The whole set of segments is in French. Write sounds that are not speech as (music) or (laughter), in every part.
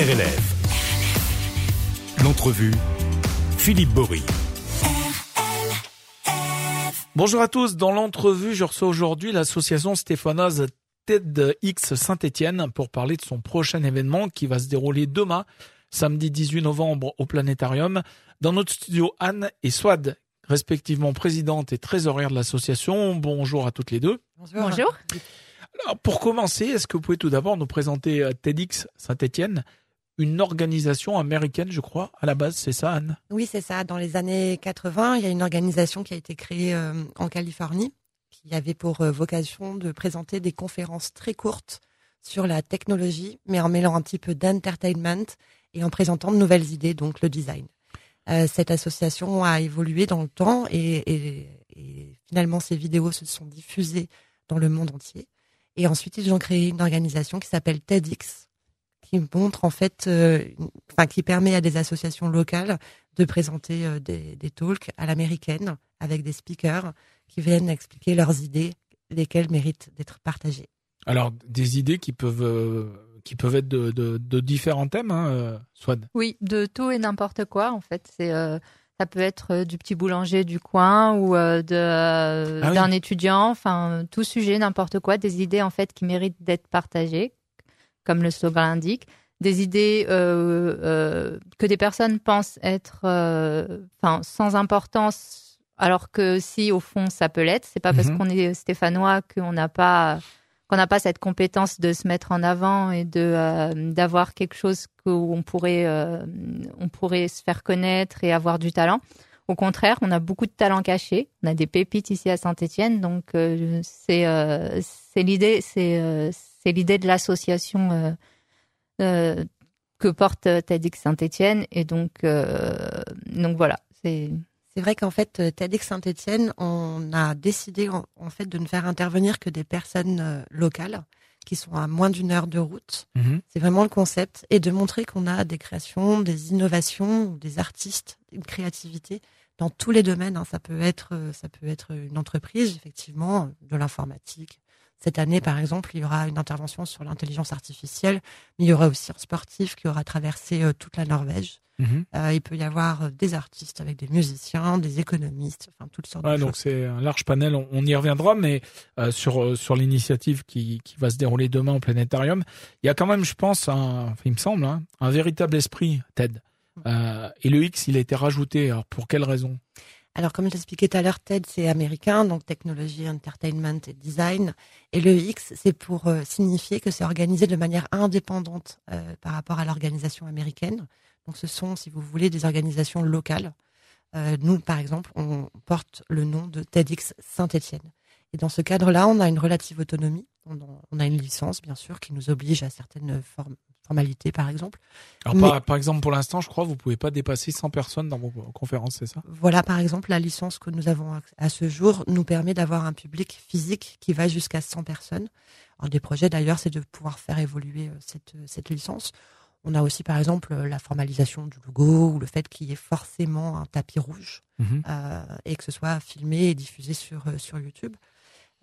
RLF. L'entrevue, Philippe Bory. Bonjour à tous. Dans l'entrevue, je reçois aujourd'hui l'association stéphanoise TEDx Saint-Étienne pour parler de son prochain événement qui va se dérouler demain, samedi 18 novembre au Planétarium. Dans notre studio, Anne et Swad, respectivement présidente et trésorière de l'association. Bonjour à toutes les deux. Bonjour. Alors, pour commencer, est-ce que vous pouvez tout d'abord nous présenter euh, TEDx Saint-Étienne, une organisation américaine, je crois, à la base, c'est ça, Anne? Oui, c'est ça. Dans les années 80, il y a une organisation qui a été créée euh, en Californie, qui avait pour euh, vocation de présenter des conférences très courtes sur la technologie, mais en mêlant un petit peu d'entertainment et en présentant de nouvelles idées, donc le design. Euh, cette association a évolué dans le temps et, finalement ces vidéos se sont diffusées dans le monde entier. Et ensuite, ils ont créé une organisation qui s'appelle TEDx, qui montre en fait, euh, enfin qui permet à des associations locales de présenter euh, des, des, talks à l'américaine avec des speakers qui viennent expliquer leurs idées, lesquelles méritent d'être partagées. Alors, des idées qui peuvent euh, qui peuvent être de, de, de différents thèmes, hein, Swad. Oui, de tout et n'importe quoi en fait. C'est euh, ça peut être du petit boulanger du coin ou euh, de ah d'un oui. étudiant, enfin tout sujet, n'importe quoi, des idées en fait qui méritent d'être partagées, comme le slogan l'indique, des idées euh, que des personnes pensent être, enfin sans importance, alors que si au fond ça peut l'être, c'est pas parce mm -hmm. qu'on est stéphanois qu'on n'a pas qu'on n'a pas cette compétence de se mettre en avant et de euh, d'avoir quelque chose où on pourrait euh, on pourrait se faire connaître et avoir du talent. Au contraire, on a beaucoup de talents cachés. On a des pépites ici à Saint-Étienne, donc euh, c'est c'est l'idée c'est c'est l'idée de l'association que porte TEDx Saint-Étienne et donc donc voilà c'est c'est vrai qu'en fait, TEDx Saint-Etienne, on a décidé en, en, fait de ne faire intervenir que des personnes euh, locales qui sont à moins d'une heure de route. Mm -hmm. C'est vraiment le concept et de montrer qu'on a des créations, des innovations, des artistes, une créativité dans tous les domaines. Hein. Ça peut être, ça peut être une entreprise effectivement, de l'informatique. Cette année, par exemple, il y aura une intervention sur l'intelligence artificielle, mais il y aura aussi un sportif qui aura traversé euh, toute la Norvège. Mmh. Euh, il peut y avoir des artistes avec des musiciens, des économistes, enfin toutes sortes ouais, de donc choses. c'est un large panel, on, on y reviendra, mais euh, sur euh, sur l'initiative qui, qui va se dérouler demain au planétarium, il y a quand même, je pense, un, il me semble, hein, un véritable esprit TED. Euh, et le X, il a été rajouté. Alors pour quelle raison? Alors, comme je l'expliquais tout à l'heure, TED, c'est américain, donc technologie, entertainment et design. Et le X, c'est pour euh, signifier que c'est organisé de manière indépendante euh, par rapport à l'organisation américaine. Donc, ce sont, si vous voulez, des organisations locales. Euh, nous, par exemple, on porte le nom de TEDx Saint-Étienne. Et dans ce cadre-là, on a une relative autonomie. On, on, a une licence, bien sûr, qui nous oblige à certaines formes, formalités, par exemple. Alors, Mais, par, par, exemple, pour l'instant, je crois, vous pouvez pas dépasser 100 personnes dans vos conférences, c'est ça? Voilà, par exemple, la licence que nous avons à ce jour nous permet d'avoir un public physique qui va jusqu'à 100 personnes. Un des projets, d'ailleurs, c'est de pouvoir faire évoluer cette, cette licence. On a aussi, par exemple, la formalisation du logo ou le fait qu'il y ait forcément un tapis rouge Mhm. mmh. euh, et que ce soit filmé et diffusé sur, sur YouTube.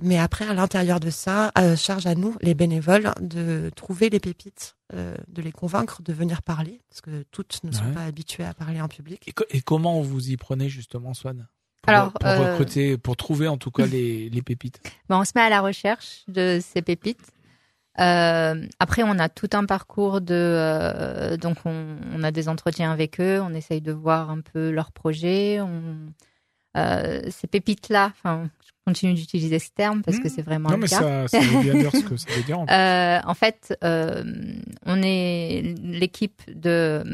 Mais après, à l'intérieur de ça, euh, charge à nous, les bénévoles, de trouver les pépites, euh, de les convaincre de venir parler, parce que toutes ne sont Ouais. pas habituées à parler en public. et, co- et comment vous y prenez justement, Swan? Pour, Alors, pour euh, recruter, pour trouver en tout cas les, (laughs) les pépites? Ben, on se met à la recherche de ces pépites. Euh, après, on a tout un parcours de, euh, donc on, on, a des entretiens avec eux, on essaye de voir un peu leurs projets. On, euh, ces pépites-là, enfin, je continue d'utiliser ce terme parce mmh. que c'est vraiment non, le mais cas. Ça, ça veut bien dire ce que (laughs) ça veut dire. En, euh, en fait, euh, on est l'équipe de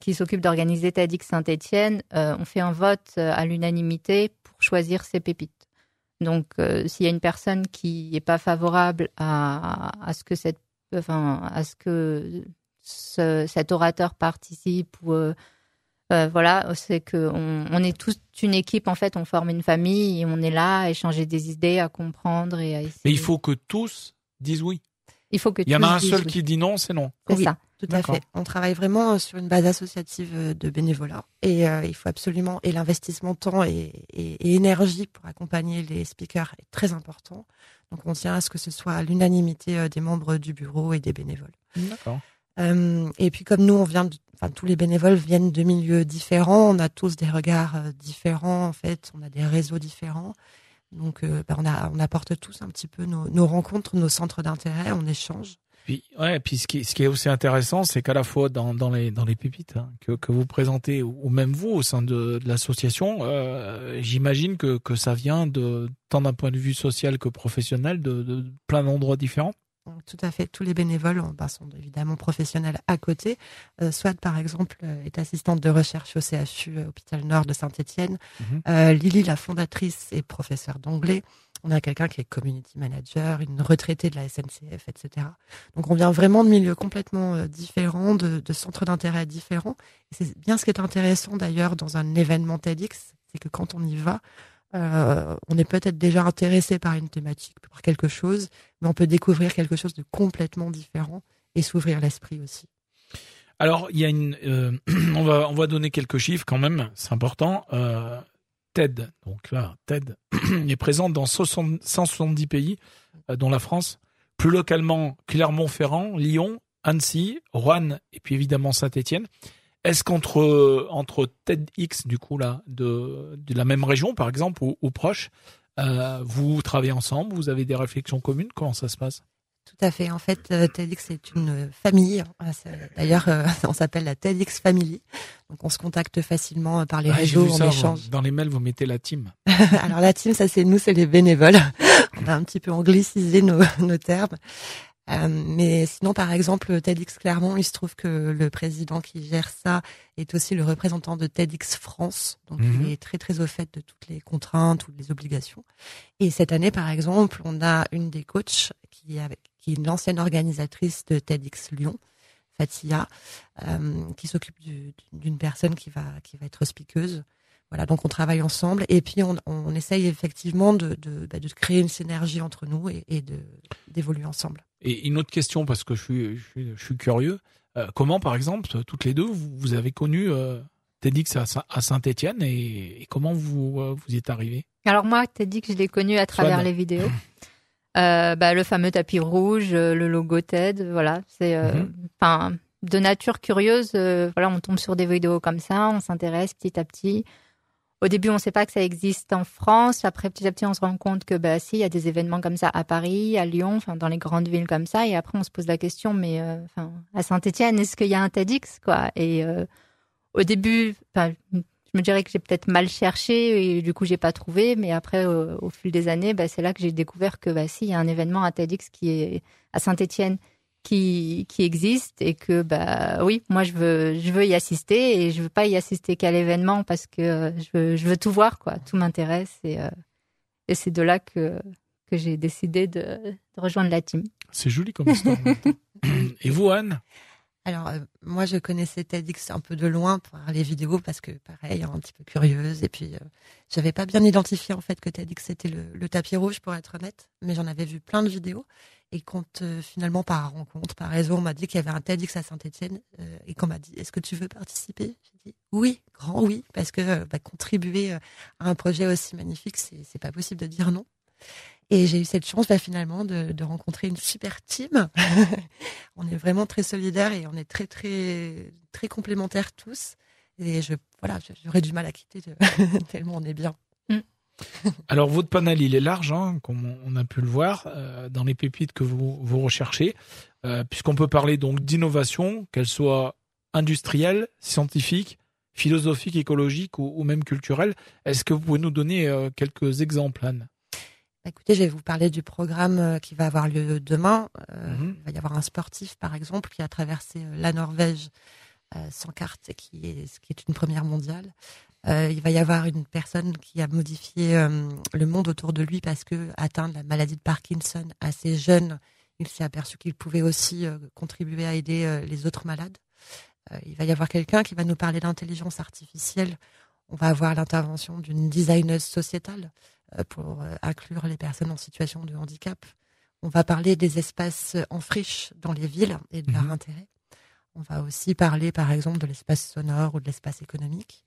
qui s'occupe d'organiser TEDx Saint-Étienne. Euh, on fait un vote à l'unanimité pour choisir ces pépites. Donc, euh, s'il y a une personne qui n'est pas favorable à, à, ce que cette, enfin, à ce que ce, cet orateur participe ou euh, euh, voilà, c'est que on, on, est tous une équipe en fait, on forme une famille et on est là à échanger des idées, à comprendre et à essayer. Mais il faut que tous disent oui. Il faut que il y en a un seul oui. qui dit non, c'est non. C'est oui. ça. Tout à fait. On travaille vraiment sur une base associative de bénévolat et euh, il faut absolument et l'investissement temps et, et, et, énergie pour accompagner les speakers est très important. Donc on tient à ce que ce soit à l'unanimité des membres du bureau et des bénévoles. D'accord. Et puis comme nous, on vient, enfin tous les bénévoles viennent de milieux différents, on a tous des regards différents en fait, on a des réseaux différents. Donc, bah, on, apporte tous un petit peu nos, rencontres, nos centres d'intérêt, on échange. Puis, ouais, puis ce qui, est aussi intéressant, c'est qu'à la fois dans, les, pépites hein, que, vous présentez, ou même vous au sein de, l'association, euh, j'imagine que, ça vient de tant d'un point de vue social que professionnel, de plein d'endroits différents. Tout à fait. Tous les bénévoles bah, sont évidemment professionnels à côté. Euh, Soit, par exemple, euh, est assistante de recherche au CHU, euh, Hôpital Nord de Saint-Étienne. Mhm. Euh, Lily, la fondatrice, est professeure d'anglais. On a quelqu'un qui est community manager, une retraitée de la SNCF, etc. Donc on vient vraiment de milieux complètement euh, différents, de, de centres d'intérêt différents. C'est bien ce qui est intéressant d'ailleurs dans un événement TEDx, c'est que quand on y va, euh, on est peut-être déjà intéressé par une thématique, par quelque chose, mais on peut découvrir quelque chose de complètement différent et s'ouvrir l'esprit aussi. Alors, il y a une, euh, (clears throat) on va on va donner quelques chiffres quand même, c'est important. Euh, TED. Donc là, TED (clears throat) est présent dans 170 pays, dont la France. Plus localement, Clermont-Ferrand, Lyon, Annecy, Rouen et puis évidemment Saint-Étienne. Est-ce qu'entre entre TEDx du coup là de, de la même région par exemple ou, ou proche, euh, vous travaillez ensemble, vous avez des réflexions communes, comment ça se passe? Tout à fait. En fait, euh, TEDx c'est une famille. Ah, d'ailleurs, euh, (laughs) on s'appelle la TEDx Family. Donc, on se contacte facilement euh, par les réseaux, on échange. dans les mails, vous mettez la team. (laughs) Alors la team, ça c'est nous, c'est les bénévoles. (laughs) on a un petit peu anglicisé nos, nos termes. Euh, mais sinon, par exemple, TEDx Clermont, il se trouve que le président qui gère ça est aussi le représentant de TEDx France. Donc, il mhm. est très, très au fait de toutes les contraintes, toutes les obligations. Et cette année, par exemple, on a une des coachs qui, avec, qui est une ancienne organisatrice de TEDx Lyon, Fatia, euh, qui s'occupe d'une personne qui va, qui va être speakeuse. Voilà, donc on travaille ensemble et puis on, on essaye effectivement de, de, bah, de, créer une synergie entre nous et, et d'évoluer ensemble. Et une autre question, parce que je suis, je suis, je suis curieux, euh, comment par exemple, toutes les deux, vous, vous avez connu euh, TEDx à, à Saint-Etienne et, et, comment vous, euh, vous y êtes arrivé? Alors moi, TEDx, je l'ai connu à travers les vidéos. (laughs) Euh, bah, le fameux tapis rouge, le logo TED, voilà, c'est mhm. enfin de nature curieuse. voilà, on tombe sur des vidéos comme ça, on s'intéresse petit à petit. Au début, on ne sait pas que ça existe en France. Après, petit à petit, on se rend compte que, bah, si, il y a des événements comme ça à Paris, à Lyon, enfin, dans les grandes villes comme ça. Et après, on se pose la question, mais, euh, à Saint-Etienne, est-ce qu'il y a un TEDx, quoi? Et, euh, au début, je me dirais que j'ai peut-être mal cherché et du coup, j'ai pas trouvé. Mais après, au, fil des années, bah, c'est là que j'ai découvert que, bah, si, il y a un événement à TEDx qui est à Saint-Etienne qui, qui existe et que bah oui moi je veux je veux y assister et je veux pas y assister qu'à l'événement parce que euh, je veux je veux tout voir quoi tout m'intéresse et euh, et c'est de là que que j'ai décidé de, de, rejoindre la team. C'est joli comme histoire. (laughs) et vous Anne? Alors euh, moi je connaissais TEDx un peu de loin par les vidéos parce que pareil un petit peu curieuse et puis euh, j'avais pas bien identifié en fait que TEDx c'était le, le, tapis rouge pour être honnête mais j'en avais vu plein de vidéos et quand euh, finalement par rencontre par réseau on m'a dit qu'il y avait un TEDx à Saint-Étienne et qu'on m'a dit est-ce que tu veux participer? J'ai dit oui grand oui parce que bah, contribuer à un projet aussi magnifique c'est pas possible de dire non et j'ai eu cette chance bah, finalement de, de, rencontrer une super team. (laughs) on est vraiment très solidaires et on est très très très complémentaires tous. Et je voilà, j'aurais du mal à quitter (laughs) tellement on est bien. Alors votre panel il est large, hein, comme on a pu le voir euh, dans les pépites que vous vous recherchez, euh, puisqu'on peut parler donc d'innovation, qu'elle soit industrielle, scientifique, philosophique, écologique ou, ou même culturelle. Est-ce que vous pouvez nous donner euh, quelques exemples, Anne? Bah, écoutez, je vais vous parler du programme qui va avoir lieu demain. Mhm. Il va y avoir un sportif, par exemple, qui a traversé la Norvège sans carte, qui est, ce qui est une première mondiale. il va y avoir une personne qui a modifié le monde autour de lui parce que atteint de la maladie de Parkinson assez jeune, il s'est aperçu qu'il pouvait aussi contribuer à aider les autres malades. il va y avoir quelqu'un qui va nous parler d'intelligence artificielle. On va avoir l'intervention d'une designeuse sociétale euh, pour euh, inclure les personnes en situation de handicap. On va parler des espaces en friche dans les villes et de leur mhm. intérêt. On va aussi parler, par exemple, de l'espace sonore ou de l'espace économique.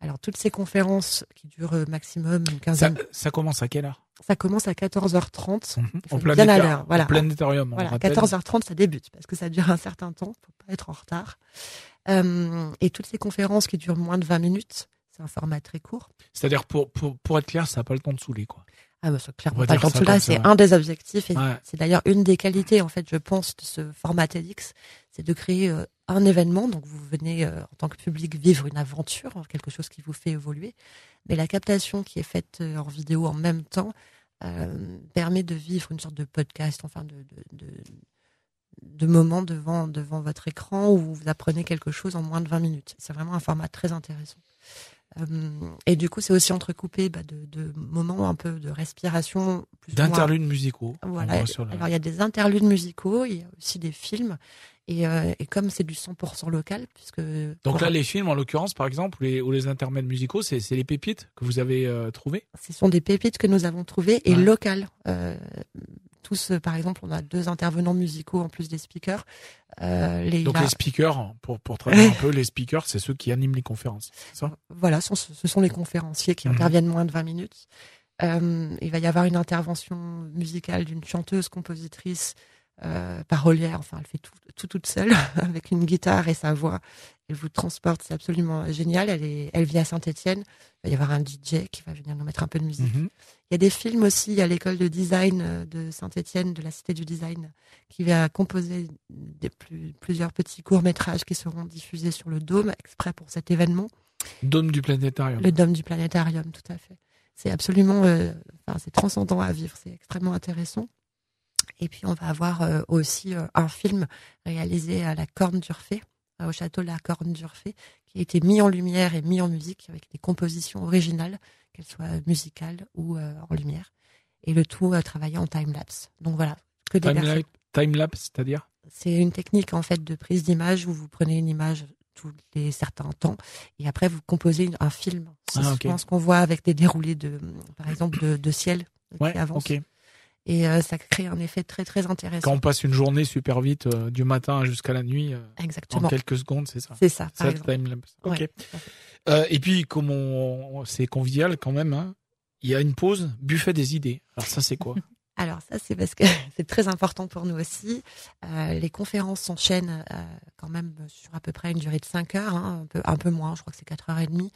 Alors, toutes ces conférences qui durent maximum une quinzaine. Ça, ça commence à quelle heure? Ça commence à 14h30. Mhm. Au bien à l'heure. Voilà. Au planétarium. Voilà, 14h30, ça débute parce que ça dure un certain temps. Faut pas être en retard. Euh, et toutes ces conférences qui durent moins de 20 minutes, c'est un format très court. C'est-à-dire, pour, pour, pour être clair, ça n'a pas le temps de saouler, quoi. Ah bah, clairement pas le temps c'est un des objectifs et c'est d'ailleurs une des qualités en fait je pense de ce format TEDx, c'est de créer euh, un événement. Donc vous venez euh, en tant que public vivre une aventure, quelque chose qui vous fait évoluer, mais la captation qui est faite euh, en vidéo en même temps permet de vivre une sorte de podcast, enfin de, de, de de moments devant, devant votre écran où vous apprenez quelque chose en moins de 20 minutes. C'est vraiment un format très intéressant. Euh, et du coup, c'est aussi entrecoupé bah, de, de, moments un peu de respiration. D'interludes musicaux. Voilà. Alors, il y a des interludes musicaux, il y a aussi des films. Et, euh, et comme c'est du 100% local, puisque... Donc là, les films, en l'occurrence, par exemple, ou les, ou les intermèdes musicaux, c'est les pépites que vous avez euh, trouvées? Ce sont des pépites que nous avons trouvées et locales. Euh, tous, euh, par exemple, on a deux intervenants musicaux en plus des speakers. Euh, Donc les speakers, pour, pour traduire un peu, les speakers, c'est ceux qui animent les conférences, ça? Voilà, ce sont les conférenciers qui mhm. interviennent moins de 20 minutes. Euh, il va y avoir une intervention musicale d'une chanteuse, compositrice, euh, parolière, enfin elle fait tout, tout toute seule (laughs) avec une guitare et sa voix. Elle vous transporte, c'est absolument génial. Elle, est, elle vit à Saint-Etienne. Il va y avoir un DJ qui va venir nous mettre un peu de musique. Mhm. Il y a des films aussi à l'école de design euh, de Saint-Etienne, de la Cité du Design, qui va composer des plusieurs petits courts-métrages qui seront diffusés sur le Dôme, exprès pour cet événement. Dôme du Planétarium. Le Dôme du Planétarium, tout à fait. C'est absolument, euh, enfin, c'est transcendant à vivre, c'est extrêmement intéressant. Et puis on va avoir euh, aussi un film réalisé à la Corne d'Urfé, au château de la Corne d'Urfé, qui a été mis en lumière et mis en musique avec des compositions originales qu'elle soit musicale ou euh, en lumière. Et le tout à travailler en time-lapse. Donc voilà. Que des time-lapse, c'est-à-dire? C'est une technique en fait de prise d'image où vous prenez une image tous les certains temps et après vous composez un film. C'est ah, ce qu'on voit avec des déroulés de, par exemple, de, de ciel qui avance. Et euh, ça crée un effet très très intéressant. Quand on passe une journée super vite euh, du matin jusqu'à la nuit, Exactement. en quelques secondes, c'est ça. C'est ça. Par. Euh, et puis, comme on, c'est convivial quand même, hein, il y a une pause, buffet des idées. Alors ça, c'est quoi? (laughs) Alors ça, c'est parce que (laughs) c'est très important pour nous aussi. Euh, les conférences s'enchaînent euh, quand même sur à peu près une durée de 5 heures, hein, un, peu, un peu moins, je crois que c'est 4 heures et demie.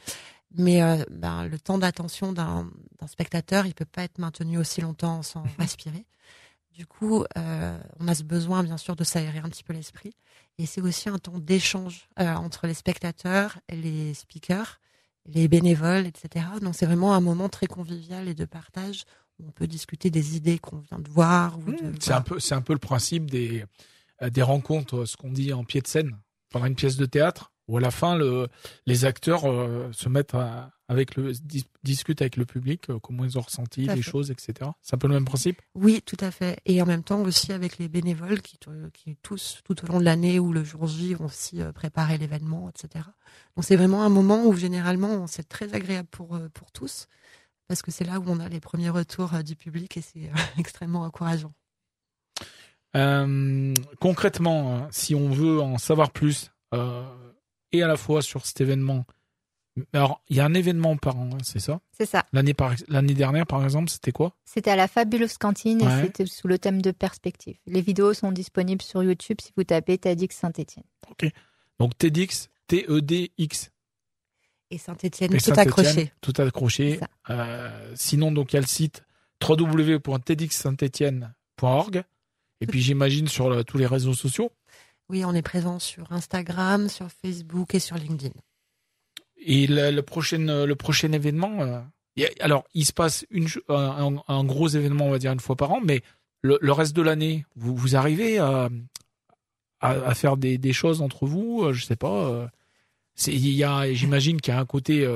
Mais ben, le temps d'attention d'un spectateur, il peut pas être maintenu aussi longtemps sans (laughs) respirer. Du coup, on a ce besoin, bien sûr, de s'aérer un petit peu l'esprit. Et c'est aussi un temps d'échange euh, entre les spectateurs, les speakers, les bénévoles, etc. Donc c'est vraiment un moment très convivial et de partage où on peut discuter des idées qu'on vient de voir. Mmh, c'est un peu, c'est un peu le principe des euh, des rencontres, ce qu'on dit en pied de scène pendant une pièce de théâtre, où à la fin le, les acteurs euh, se mettent à, avec le discutent avec le public, euh, comment ils ont ressenti les choses, etc. C'est un peu le même principe? Oui, tout à fait. Et en même temps aussi avec les bénévoles qui, qui tous tout au long de l'année ou le jour J vont aussi euh, préparer l'événement, etc. Donc c'est vraiment un moment où généralement c'est très agréable pour euh, pour tous parce que c'est là où on a les premiers retours du public et c'est (laughs) extrêmement encourageant. concrètement, hein, si on veut en savoir plus et à la fois sur cet événement alors, il y a un événement par an, hein, c'est ça? C'est ça. L'année par... l'année dernière, par exemple, c'était quoi? C'était à la Fabulous Cantine et c'était sous le thème de perspective. Les vidéos sont disponibles sur YouTube si vous tapez TEDx Saint-Etienne. Ok. Donc TEDx, T-E-D-X. Et Saint-Etienne, tout accroché. Tout accroché. Euh, sinon, donc il y a le site www.tedxsaintetienne.org. Et puis j'imagine sur tous les réseaux sociaux. Oui, on est présent sur Instagram, sur Facebook et sur LinkedIn. Et le, prochain, le prochain événement, euh, alors il se passe un, gros événement, on va dire une fois par an, mais le, reste de l'année, vous, arrivez à, à, faire des, choses entre vous, euh, je sais pas. Euh, j'imagine qu'il y a un côté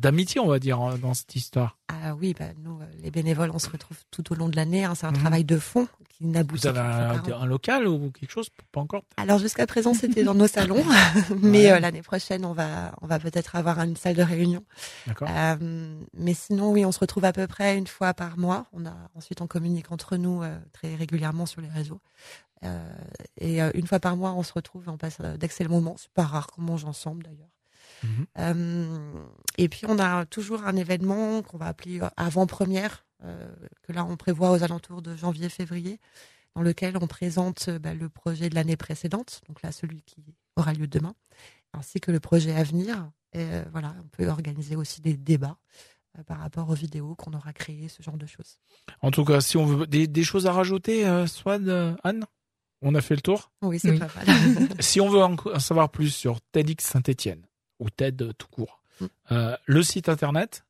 d'amitié, on va dire, hein, dans cette histoire. Ah oui, bah, nous, euh, les bénévoles, on se retrouve tout au long de l'année. Hein, c'est un mhm. travail de fond qui n'aboutit pas. Vous avez un, local ou quelque chose Pas encore Alors jusqu'à présent, c'était dans nos (laughs) salons, (laughs) mais euh, l'année prochaine, on va, on va peut-être avoir une salle de réunion. D'accord. Euh, mais sinon, oui, on se retrouve à peu près une fois par mois. On a ensuite, on communique entre nous très régulièrement sur les réseaux. et une fois par mois, on se retrouve, on passe d'excellents moments. C'est pas rare qu'on mange ensemble d'ailleurs. Mhm. et puis on a toujours un événement qu'on va appeler avant-première, que là on prévoit aux alentours de janvier-février, dans lequel on présente bah, le projet de l'année précédente, donc là celui qui aura lieu demain, ainsi que le projet à venir. Et voilà, on peut organiser aussi des débats euh, par rapport aux vidéos qu'on aura créées, ce genre de choses. En tout cas, si on veut des, choses à rajouter, euh, Swad, euh, Anne? On a fait le tour? Oui, c'est pas mal. (laughs) (laughs) si on veut en savoir plus sur TEDx Saint-Etienne, ou TED tout court, mm. le site internet,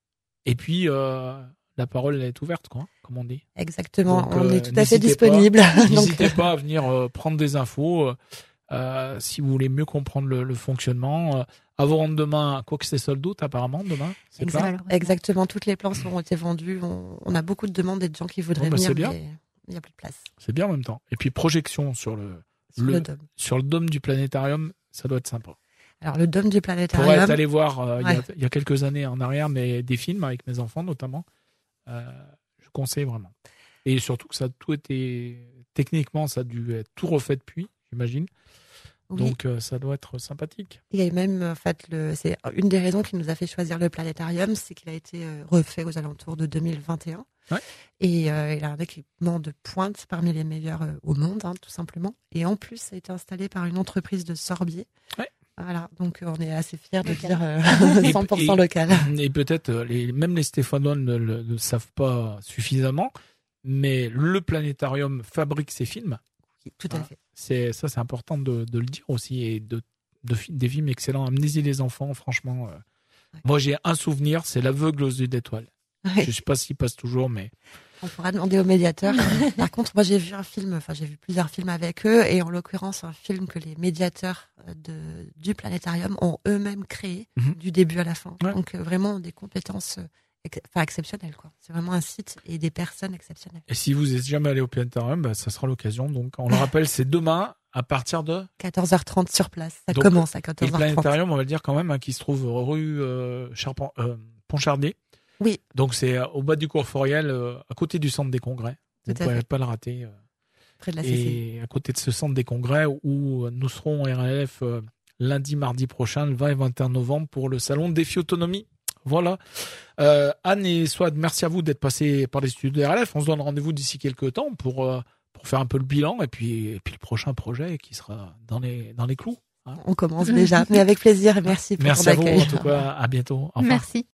et puis la parole est ouverte, quoi, comme on dit. Exactement, on est tout à fait disponible. (laughs) N'hésitez pas à venir prendre des infos. si vous voulez mieux comprendre le fonctionnement, avant demain, quoi que c'est sold out apparemment demain. Exactement, toutes les planches ont été vendues. On, a beaucoup de demandes et de gens qui voudraient bah, venir, mais il n'y a plus de place. C'est bien en même temps. Et puis projection sur le, sur le, dôme. sur le dôme du planétarium, ça doit être sympa. Alors le dôme du planétarium. Pour être allé voir euh, il, y a, quelques années en arrière, mais des films avec mes enfants notamment. Euh, je conseille vraiment. Et surtout que ça a tout été techniquement, ça a dû être tout refait depuis, j'imagine. Donc euh, ça doit être sympathique. Il y a même en fait le c'est une des raisons qui nous a fait choisir le planétarium, c'est qu'il a été refait aux alentours de 2021. Ouais. Et euh, il a un équipement de pointe parmi les meilleurs au monde, hein, tout simplement. Et en plus, ça a été installé par une entreprise de Sorbier. Ouais. Voilà, donc on est assez fiers de dire (laughs) 100% local. Et peut-être les, même les Stéphanois ne le savent pas suffisamment, mais le planétarium fabrique ses films. Tout à fait. C'est ça, c'est important de, le dire aussi et de, des films excellents. Amenez-y les enfants, franchement. Euh. Moi, j'ai un souvenir, c'est l'aveugle aux yeux d'étoiles. Je Je sais pas s'il passe toujours, mais on pourra demander au médiateur. Par contre, moi, j'ai vu un film, enfin, j'ai vu plusieurs films avec eux, et en l'occurrence, un film que les médiateurs euh, de, du planétarium ont eux-mêmes créé mhm. du début à la fin. Donc, euh, vraiment des compétences enfin exceptionnel quoi. C'est vraiment un site et des personnes exceptionnelles. Et si vous n'êtes jamais allé au planétarium, bah, ça sera l'occasion. Donc on le rappelle, c'est demain à partir de 14h30 sur place. Ça commence à 14h30. Et le planétarium, on va le dire quand même, hein, qui se trouve rue euh, euh. Oui. Donc c'est euh, au bas du cours Foriel, euh, à côté du centre des congrès. vous ne pouvez pas le rater. Près de la Et à côté de ce centre des congrès où nous serons RLF lundi, mardi prochain, le 20 et 21 novembre pour le salon Défi Autonomie voilà. Euh, Anne et Swad, merci à vous d'être passés par les studios de RLF. On se donne rendez-vous d'ici quelques temps pour, euh, pour faire un peu le bilan et puis, et puis le prochain projet qui sera dans les, dans les clous. Hein. On commence déjà, mais avec plaisir. Merci pour Merci à vous, en tout cas. À bientôt. Merci.